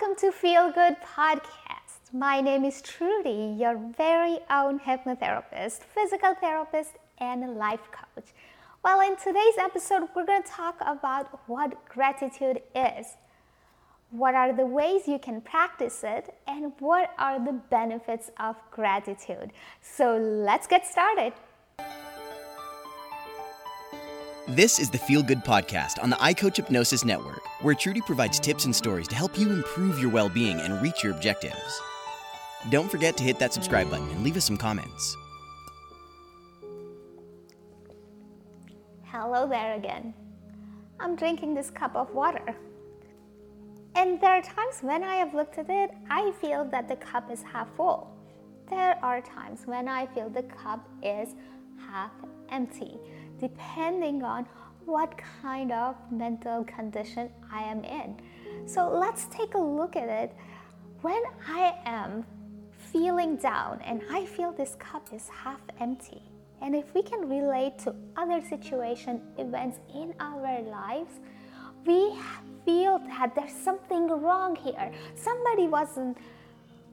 Welcome to Feel Good Podcast. My name is Trudy, your very own hypnotherapist, physical therapist, and life coach. Well, in today's episode, we're going to talk about what gratitude is, what are the ways you can practice it, and what are the benefits of gratitude. So let's get started. This is the Feel Good Podcast on the iCoach Hypnosis Network, where Trudy provides tips and stories to help you improve your well being and reach your objectives. Don't forget to hit that subscribe button and leave us some comments. Hello there again. I'm drinking this cup of water. And there are times when I have looked at it, I feel that the cup is half full. There are times when I feel the cup is half empty depending on what kind of mental condition I am in. So let's take a look at it. When I am feeling down and I feel this cup is half empty, and if we can relate to other situation events in our lives, we feel that there's something wrong here. Somebody wasn't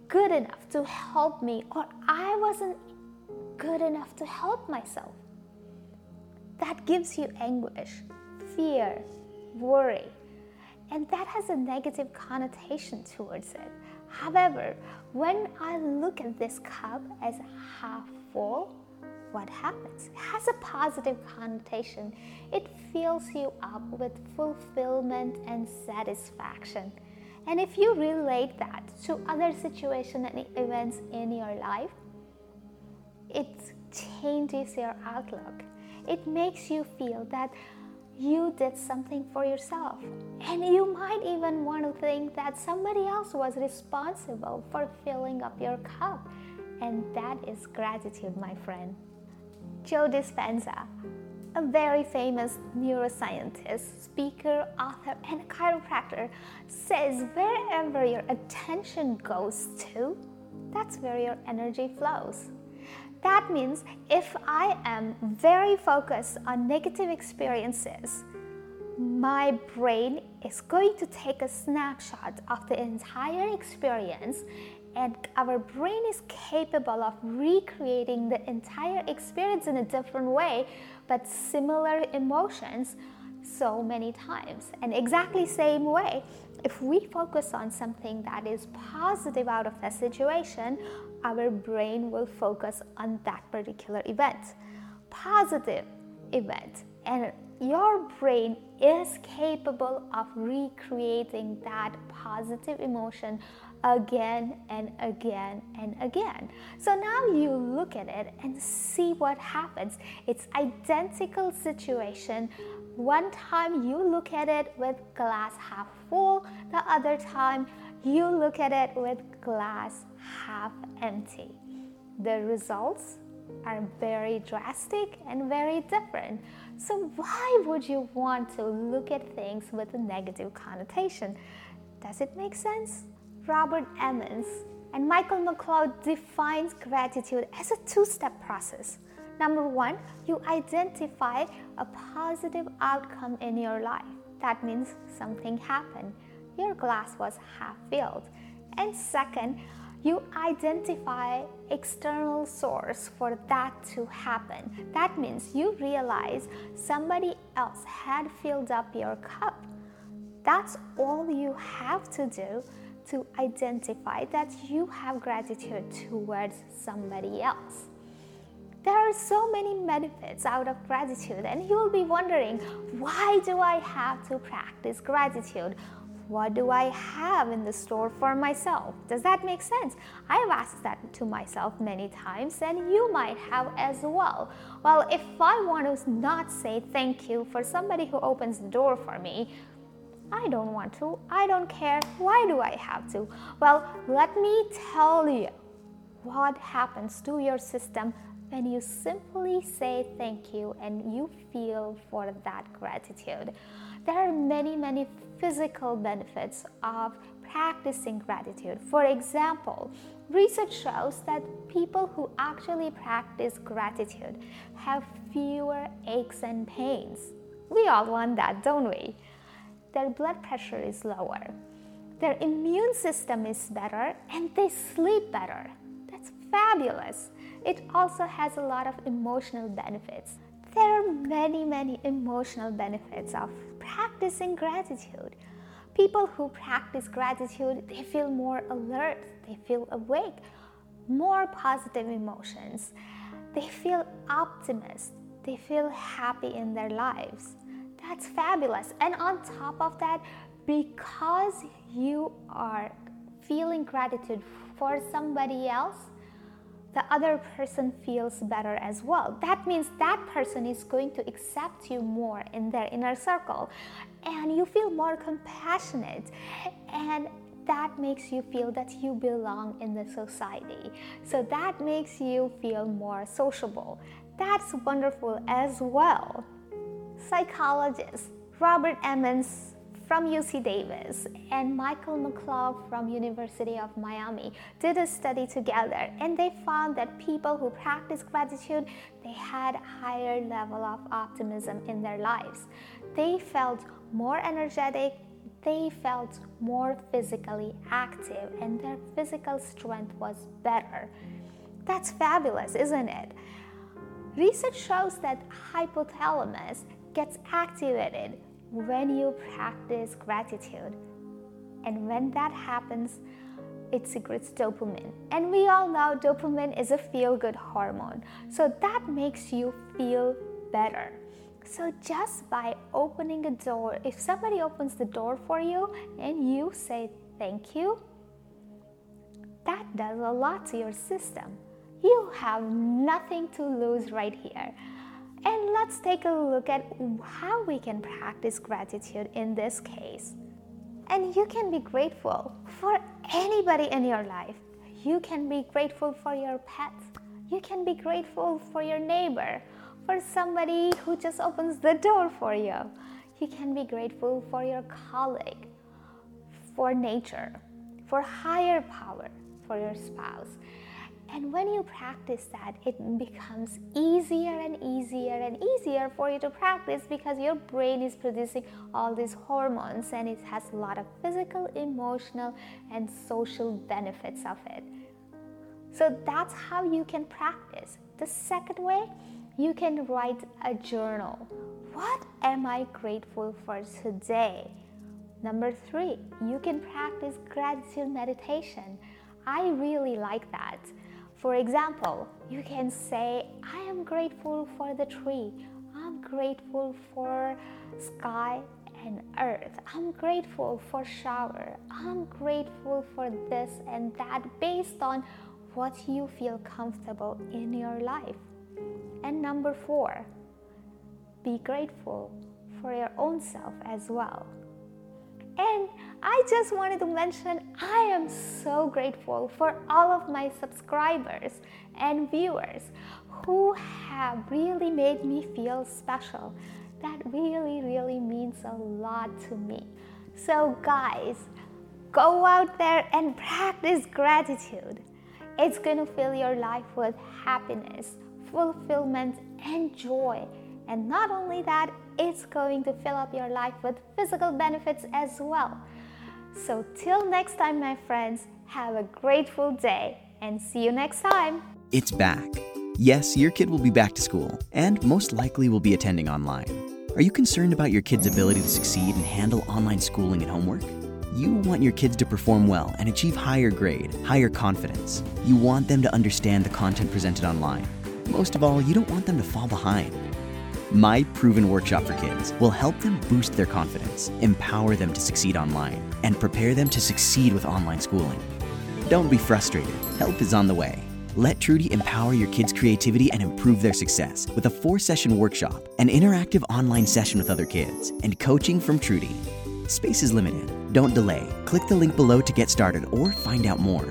good enough to help me, or I wasn't good enough to help myself that gives you anguish, fear, worry, and that has a negative connotation towards it. However, when I look at this cup as half full, what happens? It has a positive connotation. It fills you up with fulfillment and satisfaction. And if you relate that to other situations and events in your life, it changes your outlook it makes you feel that you did something for yourself. And you might even want to think that somebody else was responsible for filling up your cup. And that is gratitude, my friend. Joe Dispenza, a very famous neuroscientist, speaker, author, and chiropractor, says wherever your attention goes to, that's where your energy flows. That means if I am very focused on negative experiences, my brain is going to take a snapshot of the entire experience and our brain is capable of recreating the entire experience in a different way but similar emotions so many times. And exactly same way if we focus on something that is positive out of that situation our brain will focus on that particular event, positive event. And your brain is capable of recreating that positive emotion again and again and again. So now you look at it and see what happens. It's identical situation. One time you look at it with glass half full, the other time you look at it with glass half empty. The results are very drastic and very different. So, why would you want to look at things with a negative connotation? Does it make sense? Robert Emmons and Michael McCullough defines gratitude as a two step process. Number one, you identify a positive outcome in your life. That means something happened. Your glass was half filled. And second, you identify external source for that to happen. That means you realize somebody else had filled up your cup. That's all you have to do to identify that you have gratitude towards somebody else. There are so many benefits out of gratitude, and you'll be wondering why do I have to practice gratitude? What do I have in the store for myself? Does that make sense? I have asked that to myself many times, and you might have as well. Well, if I want to not say thank you for somebody who opens the door for me, I don't want to. I don't care. Why do I have to? Well, let me tell you what happens to your system when you simply say thank you and you feel for that gratitude. There are many, many physical benefits of practicing gratitude. For example, research shows that people who actually practice gratitude have fewer aches and pains. We all want that, don't we? Their blood pressure is lower. their immune system is better, and they sleep better. That's fabulous. It also has a lot of emotional benefits. There are many, many emotional benefits of practicing gratitude. People who practice gratitude, they feel more alert, they feel awake, more positive emotions. They feel optimist, they feel happy in their lives. That's fabulous. And on top of that, because you are feeling gratitude for somebody else, the other person feels better as well. That means that person is going to accept you more in their inner circle and you feel more compassionate and that makes you feel that you belong in the society. So that makes you feel more sociable. That's wonderful as well. Psychologist Robert Emmons from UC Davis and Michael McCullough from University of Miami did a study together and they found that people who practice gratitude they had higher level of optimism in their lives. They felt more energetic, they felt more physically active and their physical strength was better. That's fabulous, isn't it? Research shows that hypothalamus gets activated when you practice gratitude. And when that happens, it secretes dopamine. And we all know dopamine is a feel good hormone. So that makes you feel better. So just by opening a door, if somebody opens the door for you and you say thank you, that does a lot to your system. You have nothing to lose right here. And let's take a look at how we can practice gratitude in this case. And you can be grateful for anybody in your life. You can be grateful for your pets. You can be grateful for your neighbor, for somebody who just opens the door for you. You can be grateful for your colleague, for nature, for higher power, for your spouse. And when you practice that, it becomes easier and easier and easier for you to practice because your brain is producing all these hormones and it has a lot of physical, emotional, and social benefits of it. So that's how you can practice. The second way, you can write a journal. What am I grateful for today? Number three, you can practice gratitude meditation. I really like that. For example, you can say, I am grateful for the tree. I'm grateful for sky and earth. I'm grateful for shower. I'm grateful for this and that based on what you feel comfortable in your life. And number 4, be grateful for your own self as well. And I just wanted to mention I am so grateful for all of my subscribers and viewers who have really made me feel special. That really, really means a lot to me. So, guys, go out there and practice gratitude. It's going to fill your life with happiness, fulfillment, and joy. And not only that, it's going to fill up your life with physical benefits as well. So, till next time, my friends, have a grateful day and see you next time. It's back. Yes, your kid will be back to school and most likely will be attending online. Are you concerned about your kid's ability to succeed and handle online schooling and homework? You want your kids to perform well and achieve higher grade, higher confidence. You want them to understand the content presented online. Most of all, you don't want them to fall behind. My proven workshop for kids will help them boost their confidence, empower them to succeed online, and prepare them to succeed with online schooling. Don't be frustrated, help is on the way. Let Trudy empower your kids' creativity and improve their success with a four session workshop, an interactive online session with other kids, and coaching from Trudy. Space is limited. Don't delay. Click the link below to get started or find out more.